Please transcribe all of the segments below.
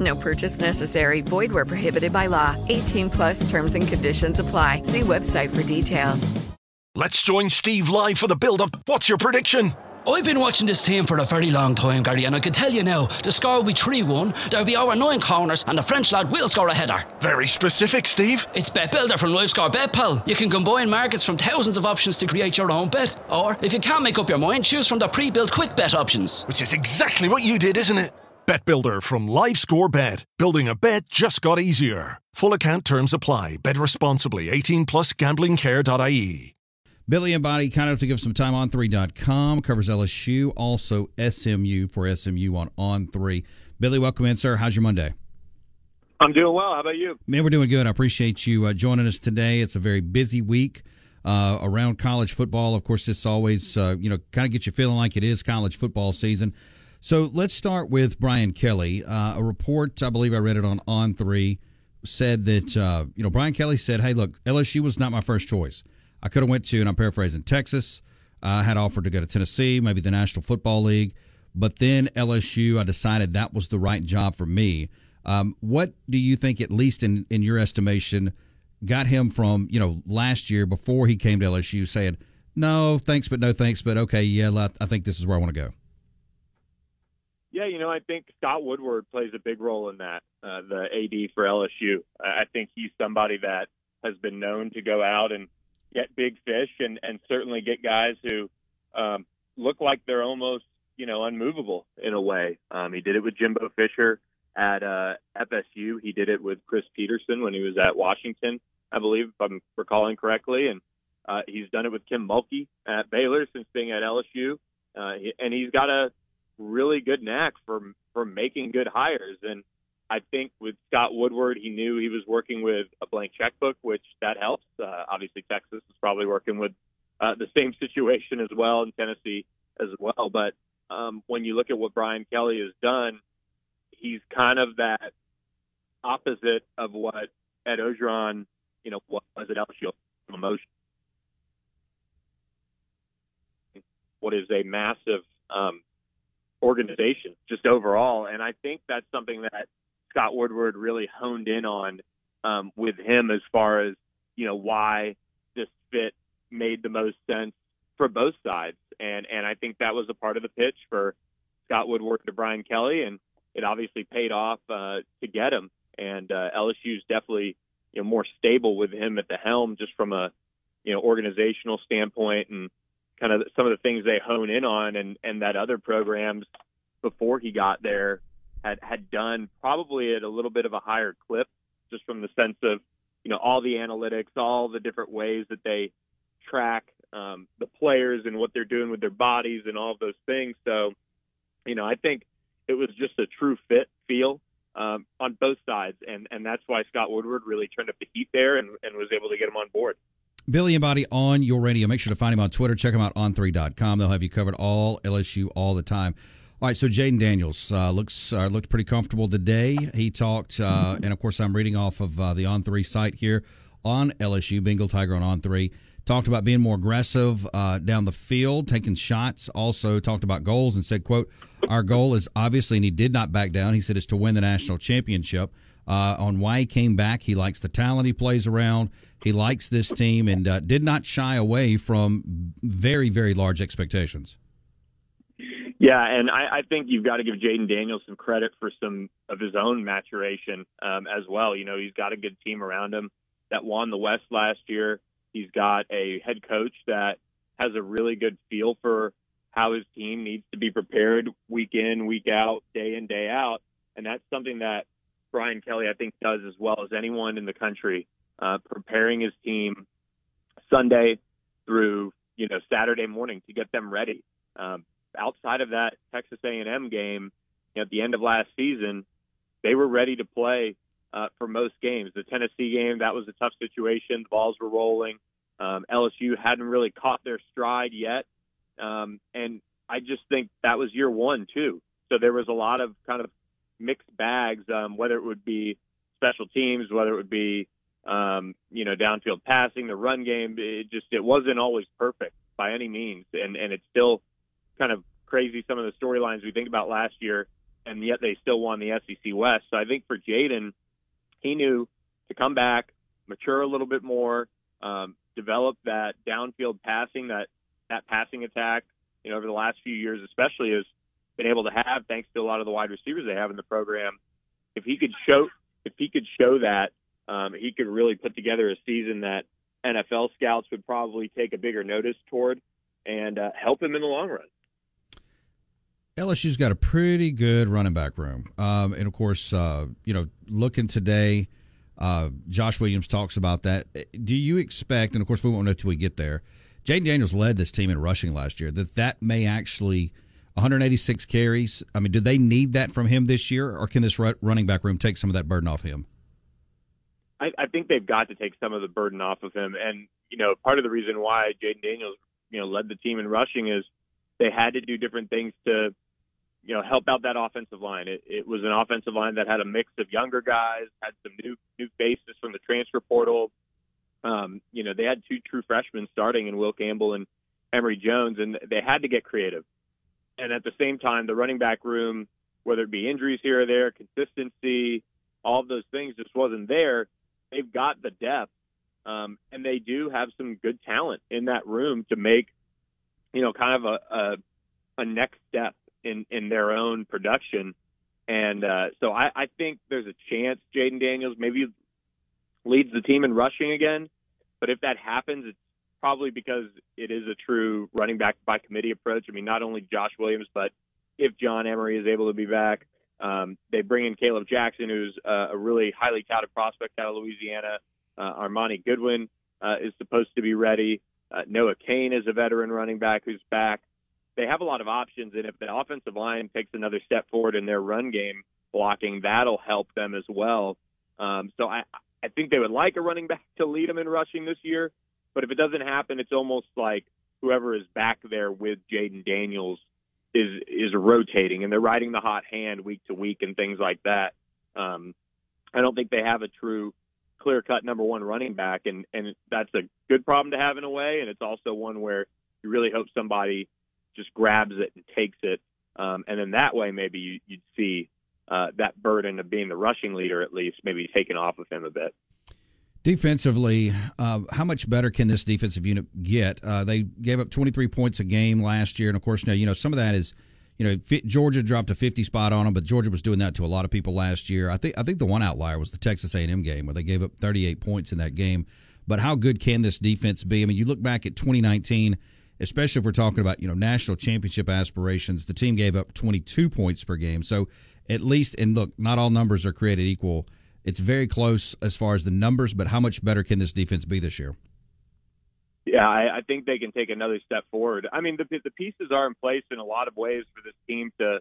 No purchase necessary. Void where prohibited by law. 18 plus terms and conditions apply. See website for details. Let's join Steve live for the build-up. What's your prediction? I've been watching this team for a very long time, Gary, and I can tell you now, the score will be 3 1, there'll be over 9 corners, and the French lad will score a header. Very specific, Steve. It's Bet Builder from LiveScore Bet, pal. You can combine markets from thousands of options to create your own bet. Or, if you can't make up your mind, choose from the pre built quick bet options. Which is exactly what you did, isn't it? Bet Builder from LiveScore Bet. Building a bet just got easier. Full account terms apply. Bet responsibly. 18 plus gamblingcare.ie. Billy Embody kind enough to give some time on 3.com, covers LSU, also SMU for SMU on On 3. Billy, welcome in, sir. How's your Monday? I'm doing well. How about you? Man, we're doing good. I appreciate you uh, joining us today. It's a very busy week uh, around college football. Of course, this always, uh, you know, kind of gets you feeling like it is college football season. So let's start with Brian Kelly. Uh, a report, I believe I read it on On 3, said that, uh, you know, Brian Kelly said, hey, look, LSU was not my first choice. I could have went to, and I'm paraphrasing, Texas. I had offered to go to Tennessee, maybe the National Football League, but then LSU. I decided that was the right job for me. Um, what do you think, at least in in your estimation, got him from you know last year before he came to LSU saying no thanks but no thanks but okay yeah I think this is where I want to go. Yeah, you know, I think Scott Woodward plays a big role in that. Uh, the AD for LSU, I think he's somebody that has been known to go out and get big fish and and certainly get guys who um, look like they're almost you know unmovable in a way. Um, he did it with Jimbo Fisher at uh, FSU. He did it with Chris Petersen when he was at Washington, I believe, if I'm recalling correctly, and uh, he's done it with Kim Mulkey at Baylor since being at LSU, uh, and he's got a really good knack for for making good hires and I think with Scott Woodward, he knew he was working with a blank checkbook, which that helps. Uh, obviously, Texas is probably working with uh, the same situation as well, and Tennessee as well. But um, when you look at what Brian Kelly has done, he's kind of that opposite of what Ed Orgeron, you know, was at LSU emotion. What is a massive um, organization just overall, and I think that's something that Scott Woodward really honed in on um, with him as far as you know why this fit made the most sense for both sides, and and I think that was a part of the pitch for Scott Woodward to Brian Kelly, and it obviously paid off uh, to get him. And uh, LSU's definitely you know more stable with him at the helm, just from a you know organizational standpoint and kind of some of the things they hone in on, and and that other programs before he got there had had done probably at a little bit of a higher clip, just from the sense of you know all the analytics, all the different ways that they track um, the players and what they're doing with their bodies and all of those things. So, you know, I think it was just a true fit feel um, on both sides, and and that's why Scott Woodward really turned up the heat there and, and was able to get him on board. Billy Embody on your radio. Make sure to find him on Twitter. Check him out on 3.com. They'll have you covered all LSU all the time. All right, so Jayden Daniels uh, looks uh, looked pretty comfortable today. He talked, uh, and of course, I'm reading off of uh, the On Three site here on LSU Bengal Tiger on On Three. Talked about being more aggressive uh, down the field, taking shots. Also talked about goals and said, "quote Our goal is obviously, and he did not back down. He said is to win the national championship." Uh, on why he came back, he likes the talent he plays around. He likes this team, and did not shy away from very, very large expectations. Yeah, and I, I think you've got to give Jayden Daniels some credit for some of his own maturation um, as well. You know, he's got a good team around him that won the West last year. He's got a head coach that has a really good feel for how his team needs to be prepared week in, week out, day in, day out. And that's something that Brian Kelly, I think, does as well as anyone in the country, uh, preparing his team Sunday through, you know, Saturday morning to get them ready. Um, outside of that Texas A&M game at the end of last season, they were ready to play uh, for most games. The Tennessee game, that was a tough situation. The balls were rolling. Um, LSU hadn't really caught their stride yet. Um, and I just think that was year one, too. So there was a lot of kind of mixed bags, um, whether it would be special teams, whether it would be, um, you know, downfield passing, the run game. It just, it wasn't always perfect by any means. And, and it's still kind of crazy some of the storylines we think about last year, and yet they still won the SEC West. So I think for Jayden, he knew to come back, mature a little bit more, um, develop that downfield passing, that that passing attack. You know, over the last few years, especially, has been able to have thanks to a lot of the wide receivers they have in the program. If he could show, if he could show that, um, he could really put together a season that NFL scouts would probably take a bigger notice toward and uh, help him in the long run. LSU's got a pretty good running back room, um, and of course, uh, you know, looking today, uh, Josh Williams talks about that. Do you expect? And of course, we won't know till we get there. Jayden Daniels led this team in rushing last year. That that may actually 186 carries. I mean, do they need that from him this year, or can this running back room take some of that burden off him? I, I think they've got to take some of the burden off of him, and you know, part of the reason why Jayden Daniels, you know, led the team in rushing is they had to do different things to you know, help out that offensive line. It, it was an offensive line that had a mix of younger guys, had some new new faces from the transfer portal. Um, you know, they had two true freshmen starting in Will Campbell and Emery Jones, and they had to get creative. And at the same time, the running back room, whether it be injuries here or there, consistency, all of those things just wasn't there. They've got the depth, um, and they do have some good talent in that room to make, you know, kind of a, a, a next step in in their own production. And uh, so I, I think there's a chance Jayden Daniels maybe leads the team in rushing again. But if that happens, it's probably because it is a true running back by committee approach. I mean, not only Josh Williams, but if John Emery is able to be back, um, they bring in Kaleb Jackson, who's uh, a really highly touted prospect out of Louisiana. Uh, Armoni Goodwin uh, is supposed to be ready. Uh, Noah Cain is a veteran running back who's back they have a lot of options, and if the offensive line takes another step forward in their run game blocking, that'll help them as well. Um, so I, I think they would like a running back to lead them in rushing this year, but if it doesn't happen, it's almost like whoever is back there with Jayden Daniels is is rotating, and they're riding the hot hand week to week and things like that. Um, I don't think they have a true clear cut number one running back, and and that's a good problem to have in a way, and it's also one where you really hope somebody just grabs it and takes it. Um, and then that way, maybe you, you'd see uh, that burden of being the rushing leader at least maybe taken off of him a bit. Defensively, uh, how much better can this defensive unit get? Uh, they gave up 23 points a game last year, and of course, now you know some of that is, you know, Georgia dropped a 50 spot on them, but Georgia was doing that to a lot of people last year. I think I think the one outlier was the Texas A&M game where they gave up 38 points in that game. But how good can this defense be? I mean, you look back at 2019 especially if we're talking about you know national championship aspirations. The team gave up 22 points per game, so at least and look, not all numbers are created equal. It's very close as far as the numbers, but how much better can this defense be this year? Yeah, I, I think they can take another step forward. I mean, the, the pieces are in place in a lot of ways for this team to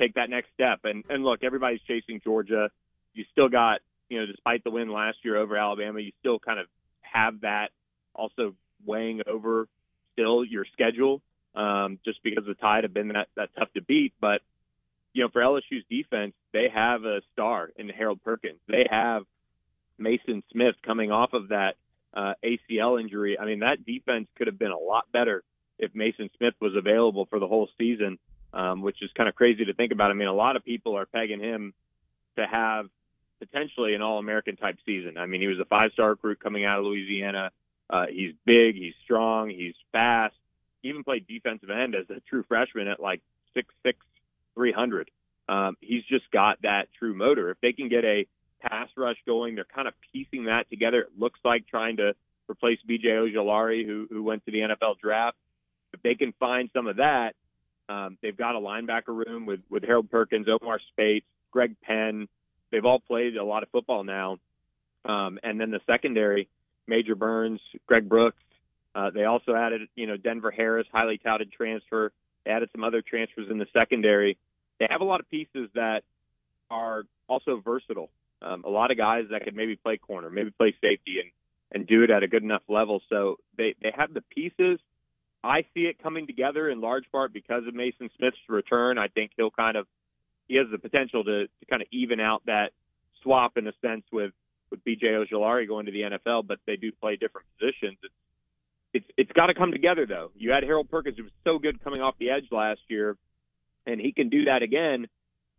take that next step. And and look, everybody's chasing Georgia. You still got, you know, despite the win last year over Alabama, you still kind of have that also weighing over still your schedule, um, just because the Tide have been that, that tough to beat. But, you know, for LSU's defense, they have a star in Harold Perkins. They have Maason Smith coming off of that uh, ACL injury. I mean, that defense could have been a lot better if Maason Smith was available for the whole season, um, which is kind of crazy to think about. I mean, a lot of people are pegging him to have potentially an All American type season. I mean, he was a five star recruit coming out of Louisiana. Uh, he's big, he's strong, he's fast. He even played defensive end as a true freshman at like six six, three hundred. Um, he's just got that true motor. If they can get a pass rush going, they're kind of piecing that together. It looks like trying to replace B.J. Ojulari, who who went to the NFL draft. If they can find some of that, um, they've got a linebacker room with with Harold Perkins, Omar Speights, Greg Penn. They've all played a lot of football now, um, and then the secondary, Major Burns, Greg Brooks. Uh, they also added, you know, Denver Harris, highly touted transfer. They added some other transfers in the secondary. They have a lot of pieces that are also versatile. Um, a lot of guys that could maybe play corner, maybe play safety, and and do it at a good enough level. So they they have the pieces. I see it coming together in large part because of Maason Smith's return. I think he'll kind of he has the potential to, to kind of even out that swap in a sense with with BJ Ojulari going to the NFL, but they do play different positions. It's it's, it's got to come together though. You had Harold Perkins who was so good coming off the edge last year, and he can do that again.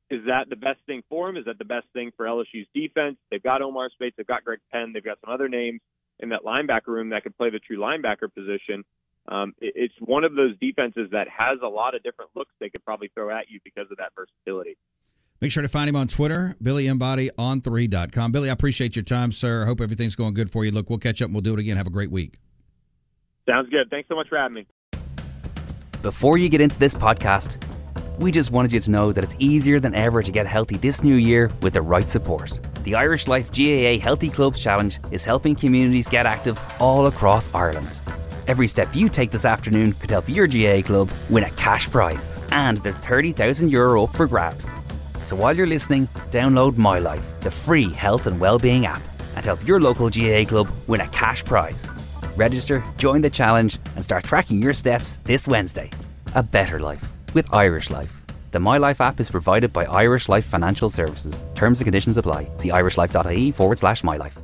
Is that the best thing for him? Is that the best thing for LSU's defense? They've got Omar Speights, they've got Greg Penn, they've got some other names in that linebacker room that could play the true linebacker position. Um, it, it's one of those defenses that has a lot of different looks they could probably throw at you because of that versatility. Make sure to find him on Twitter, Billy Embody on 3.com. Billy, I appreciate your time, sir. I hope everything's going good for you. Look, we'll catch up and we'll do it again. Have a great week. Sounds good. Thanks so much for having me. Before you get into this podcast, we just wanted you to know that it's easier than ever to get healthy this new year with the right support. The Irish Life GAA Healthy Clubs Challenge is helping communities get active all across Ireland. Every step you take this afternoon could help your GAA club win a cash prize, and there's 30,000 euro up for grabs. So while you're listening, download My Life, the free health and well-being app, and help your local GAA club win a cash prize. Register, join the challenge, and start tracking your steps this Wednesday. A better life with Irish Life. The My Life app is provided by Irish Life Financial Services. Terms and conditions apply. See irishlife.ie forward slash my life.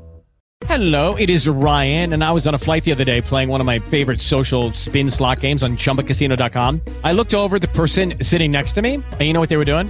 Hello, it is Ryan, and I was on a flight the other day playing one of my favorite social spin slot games on chumbacasino.com. I looked over the person sitting next to me, and you know what they were doing?